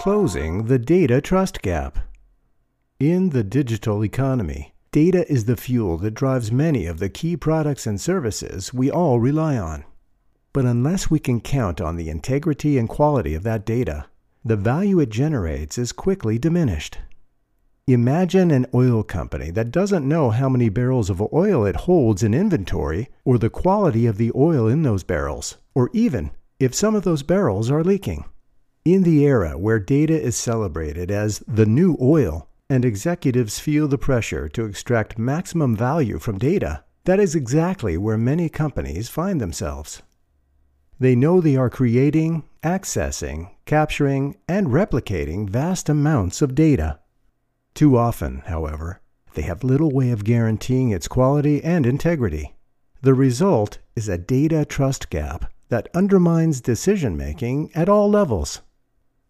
Closing the Data Trust Gap. In the digital economy, data is the fuel that drives many of the key products and services we all rely on. But unless we can count on the integrity and quality of that data, the value it generates is quickly diminished. Imagine an oil company that doesn't know how many barrels of oil it holds in inventory, or the quality of the oil in those barrels, or even if some of those barrels are leaking. In the era where data is celebrated as the new oil and executives feel the pressure to extract maximum value from data, that is exactly where many companies find themselves. They know they are creating, accessing, capturing, and replicating vast amounts of data. Too often, however, they have little way of guaranteeing its quality and integrity. The result is a data trust gap that undermines decision making at all levels.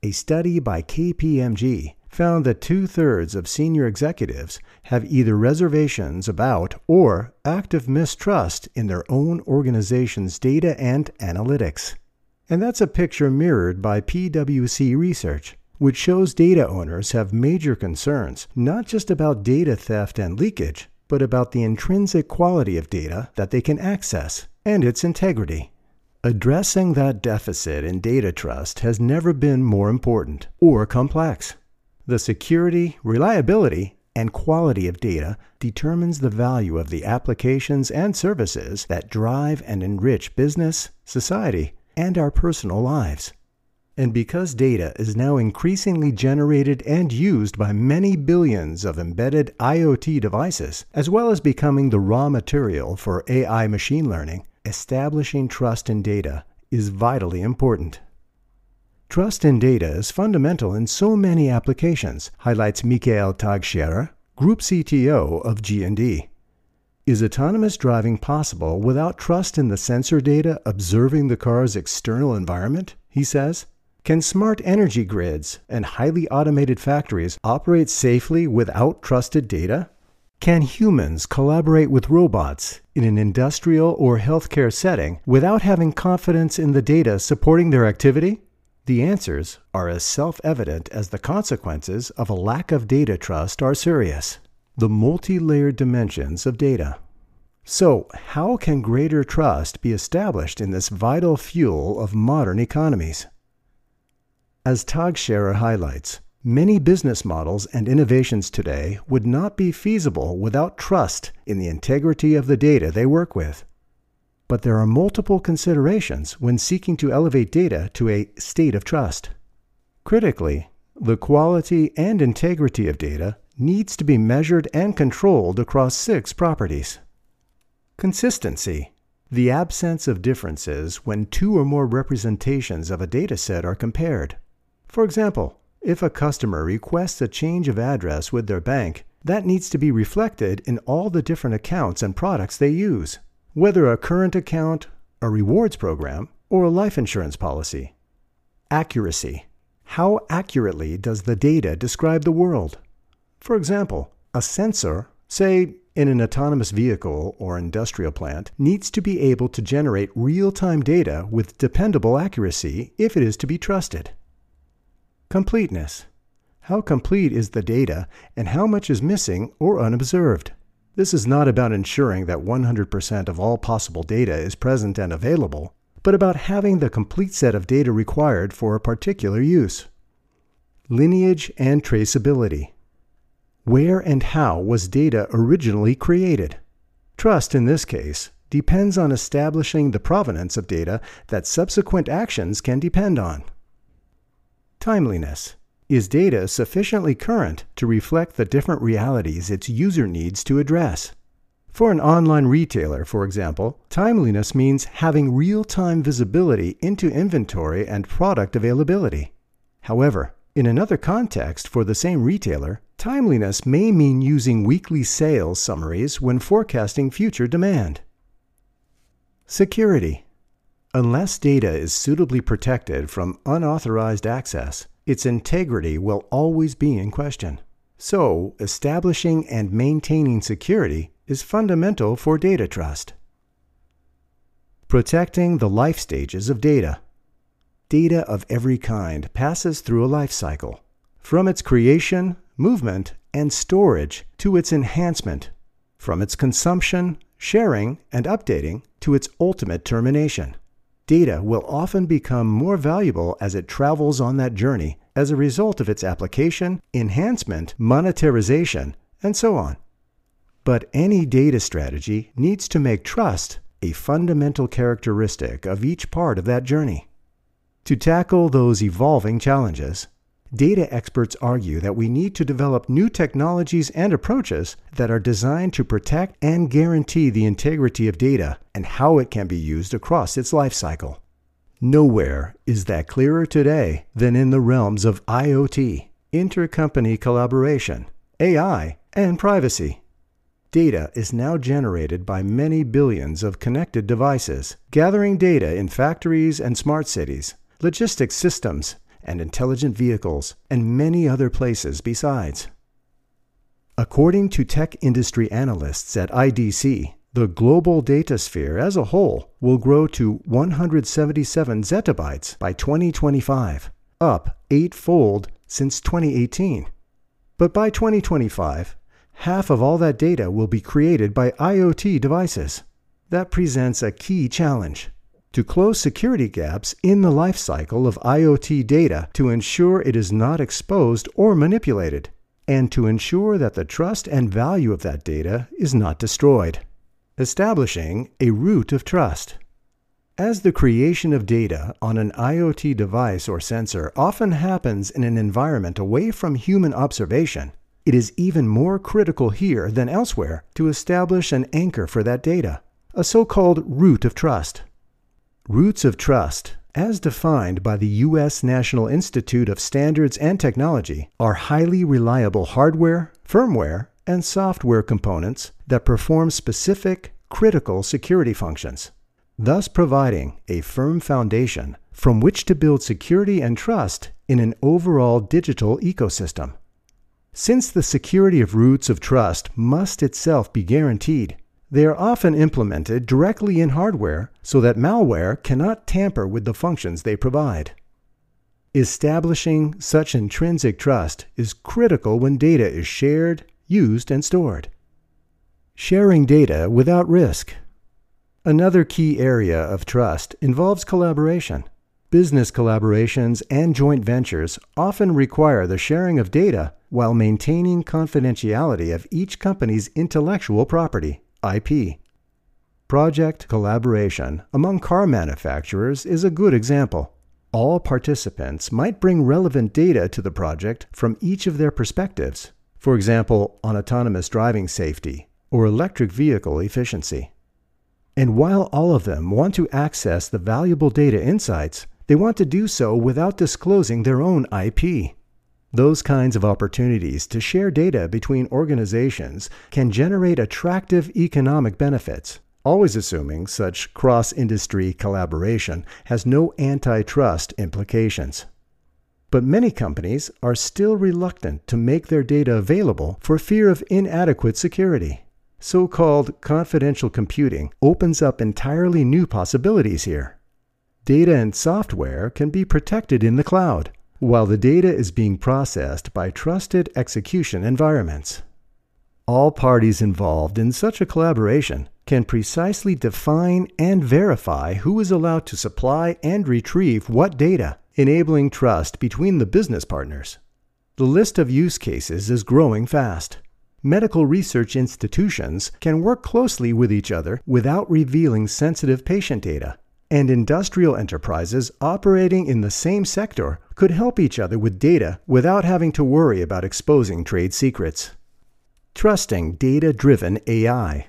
A study by KPMG found that two thirds of senior executives have either reservations about or active mistrust in their own organization's data and analytics. And that's a picture mirrored by PwC research, which shows data owners have major concerns not just about data theft and leakage, but about the intrinsic quality of data that they can access and its integrity. Addressing that deficit in data trust has never been more important or complex. The security, reliability, and quality of data determines the value of the applications and services that drive and enrich business, society, and our personal lives. And because data is now increasingly generated and used by many billions of embedded IoT devices, as well as becoming the raw material for AI machine learning, establishing trust in data is vitally important. Trust in data is fundamental in so many applications, highlights Michael Tagscherer, Group CTO of G&D. Is autonomous driving possible without trust in the sensor data observing the car's external environment? He says. Can smart energy grids and highly automated factories operate safely without trusted data? Can humans collaborate with robots in an industrial or healthcare setting without having confidence in the data supporting their activity? The answers are as self evident as the consequences of a lack of data trust are serious the multi layered dimensions of data. So, how can greater trust be established in this vital fuel of modern economies? As Tagscherer highlights, Many business models and innovations today would not be feasible without trust in the integrity of the data they work with. But there are multiple considerations when seeking to elevate data to a state of trust. Critically, the quality and integrity of data needs to be measured and controlled across six properties. Consistency, the absence of differences when two or more representations of a dataset are compared. For example, if a customer requests a change of address with their bank, that needs to be reflected in all the different accounts and products they use, whether a current account, a rewards program, or a life insurance policy. Accuracy. How accurately does the data describe the world? For example, a sensor, say in an autonomous vehicle or industrial plant, needs to be able to generate real time data with dependable accuracy if it is to be trusted. Completeness. How complete is the data and how much is missing or unobserved? This is not about ensuring that 100% of all possible data is present and available, but about having the complete set of data required for a particular use. Lineage and traceability. Where and how was data originally created? Trust, in this case, depends on establishing the provenance of data that subsequent actions can depend on. Timeliness. Is data sufficiently current to reflect the different realities its user needs to address? For an online retailer, for example, timeliness means having real time visibility into inventory and product availability. However, in another context for the same retailer, timeliness may mean using weekly sales summaries when forecasting future demand. Security. Unless data is suitably protected from unauthorized access, its integrity will always be in question. So, establishing and maintaining security is fundamental for data trust. Protecting the life stages of data. Data of every kind passes through a life cycle, from its creation, movement, and storage to its enhancement, from its consumption, sharing, and updating to its ultimate termination. Data will often become more valuable as it travels on that journey as a result of its application, enhancement, monetarization, and so on. But any data strategy needs to make trust a fundamental characteristic of each part of that journey. To tackle those evolving challenges, data experts argue that we need to develop new technologies and approaches that are designed to protect and guarantee the integrity of data and how it can be used across its life cycle. Nowhere is that clearer today than in the realms of IoT, intercompany collaboration, AI, and privacy. Data is now generated by many billions of connected devices, gathering data in factories and smart cities, logistics systems, and intelligent vehicles, and many other places besides. According to tech industry analysts at IDC, the global data sphere as a whole will grow to 177 zettabytes by 2025, up eightfold since 2018. But by 2025, half of all that data will be created by IoT devices. That presents a key challenge to close security gaps in the life cycle of IoT data to ensure it is not exposed or manipulated, and to ensure that the trust and value of that data is not destroyed. Establishing a root of trust. As the creation of data on an IoT device or sensor often happens in an environment away from human observation, it is even more critical here than elsewhere to establish an anchor for that data, a so called root of trust. Roots of trust, as defined by the U.S. National Institute of Standards and Technology, are highly reliable hardware, firmware, and software components that perform specific, critical security functions, thus providing a firm foundation from which to build security and trust in an overall digital ecosystem. Since the security of roots of trust must itself be guaranteed, they are often implemented directly in hardware so that malware cannot tamper with the functions they provide. Establishing such intrinsic trust is critical when data is shared, used, and stored. Sharing data without risk. Another key area of trust involves collaboration. Business collaborations and joint ventures often require the sharing of data while maintaining confidentiality of each company's intellectual property, IP. Project collaboration among car manufacturers is a good example. All participants might bring relevant data to the project from each of their perspectives, for example, on autonomous driving safety or electric vehicle efficiency. And while all of them want to access the valuable data insights, they want to do so without disclosing their own IP. Those kinds of opportunities to share data between organizations can generate attractive economic benefits, always assuming such cross industry collaboration has no antitrust implications. But many companies are still reluctant to make their data available for fear of inadequate security. So called confidential computing opens up entirely new possibilities here. Data and software can be protected in the cloud, while the data is being processed by trusted execution environments. All parties involved in such a collaboration can precisely define and verify who is allowed to supply and retrieve what data, enabling trust between the business partners. The list of use cases is growing fast. Medical research institutions can work closely with each other without revealing sensitive patient data and industrial enterprises operating in the same sector could help each other with data without having to worry about exposing trade secrets. Trusting data driven AI.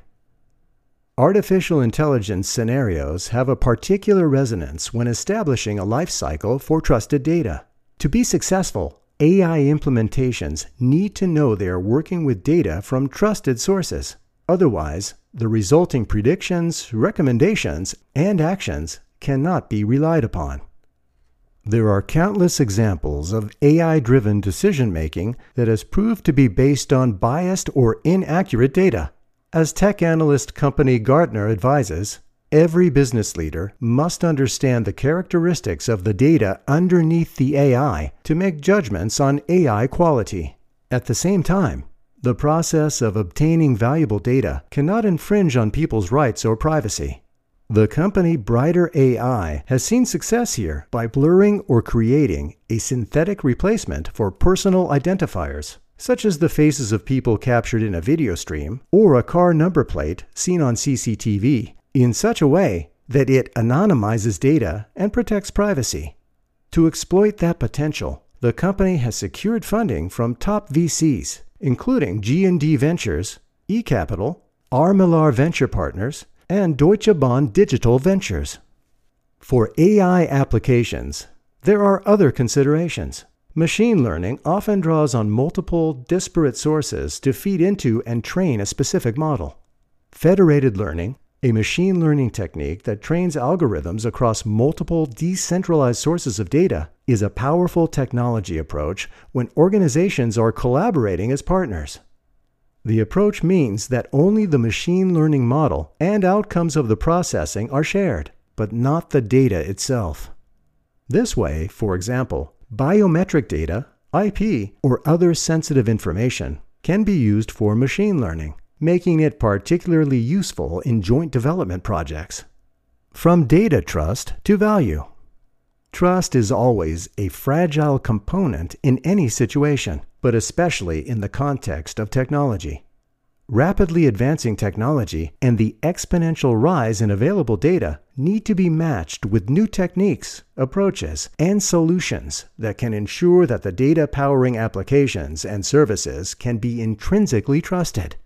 Artificial intelligence scenarios have a particular resonance when establishing a life cycle for trusted data. To be successful, AI implementations need to know they are working with data from trusted sources. Otherwise, the resulting predictions, recommendations, and actions cannot be relied upon. There are countless examples of AI driven decision making that has proved to be based on biased or inaccurate data. As tech analyst company Gartner advises, Every business leader must understand the characteristics of the data underneath the AI to make judgments on AI quality. At the same time, the process of obtaining valuable data cannot infringe on people's rights or privacy. The company Brighter AI has seen success here by blurring or creating a synthetic replacement for personal identifiers, such as the faces of people captured in a video stream or a car number plate seen on CCTV, in such a way that it anonymizes data and protects privacy. To exploit that potential, the company has secured funding from top VCs, including G&D Ventures, eCapital, R. Venture Partners, and Deutsche Bahn Digital Ventures. For AI applications, there are other considerations. Machine learning often draws on multiple, disparate sources to feed into and train a specific model. Federated learning, a machine learning technique that trains algorithms across multiple decentralized sources of data, is a powerful technology approach when organizations are collaborating as partners. The approach means that only the machine learning model and outcomes of the processing are shared, but not the data itself. This way, for example, biometric data, IP, or other sensitive information can be used for machine learning, making it particularly useful in joint development projects. From data trust to value. Trust is always a fragile component in any situation, but especially in the context of technology. Rapidly advancing technology and the exponential rise in available data need to be matched with new techniques, approaches, and solutions that can ensure that the data powering applications and services can be intrinsically trusted.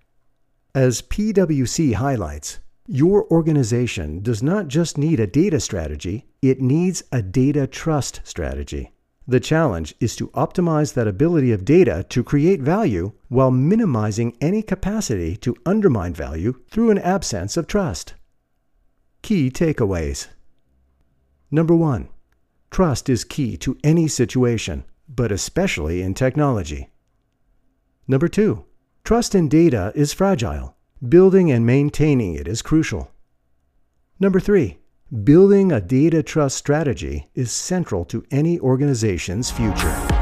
As PwC highlights, your organization does not just need a data strategy, it needs a data trust strategy. The challenge is to optimize that ability of data to create value while minimizing any capacity to undermine value through an absence of trust. Key takeaways Number one, trust is key to any situation, but especially in technology. Number two, trust in data is fragile. Building and maintaining it is crucial. Number three, building a data trust strategy is central to any organization's future.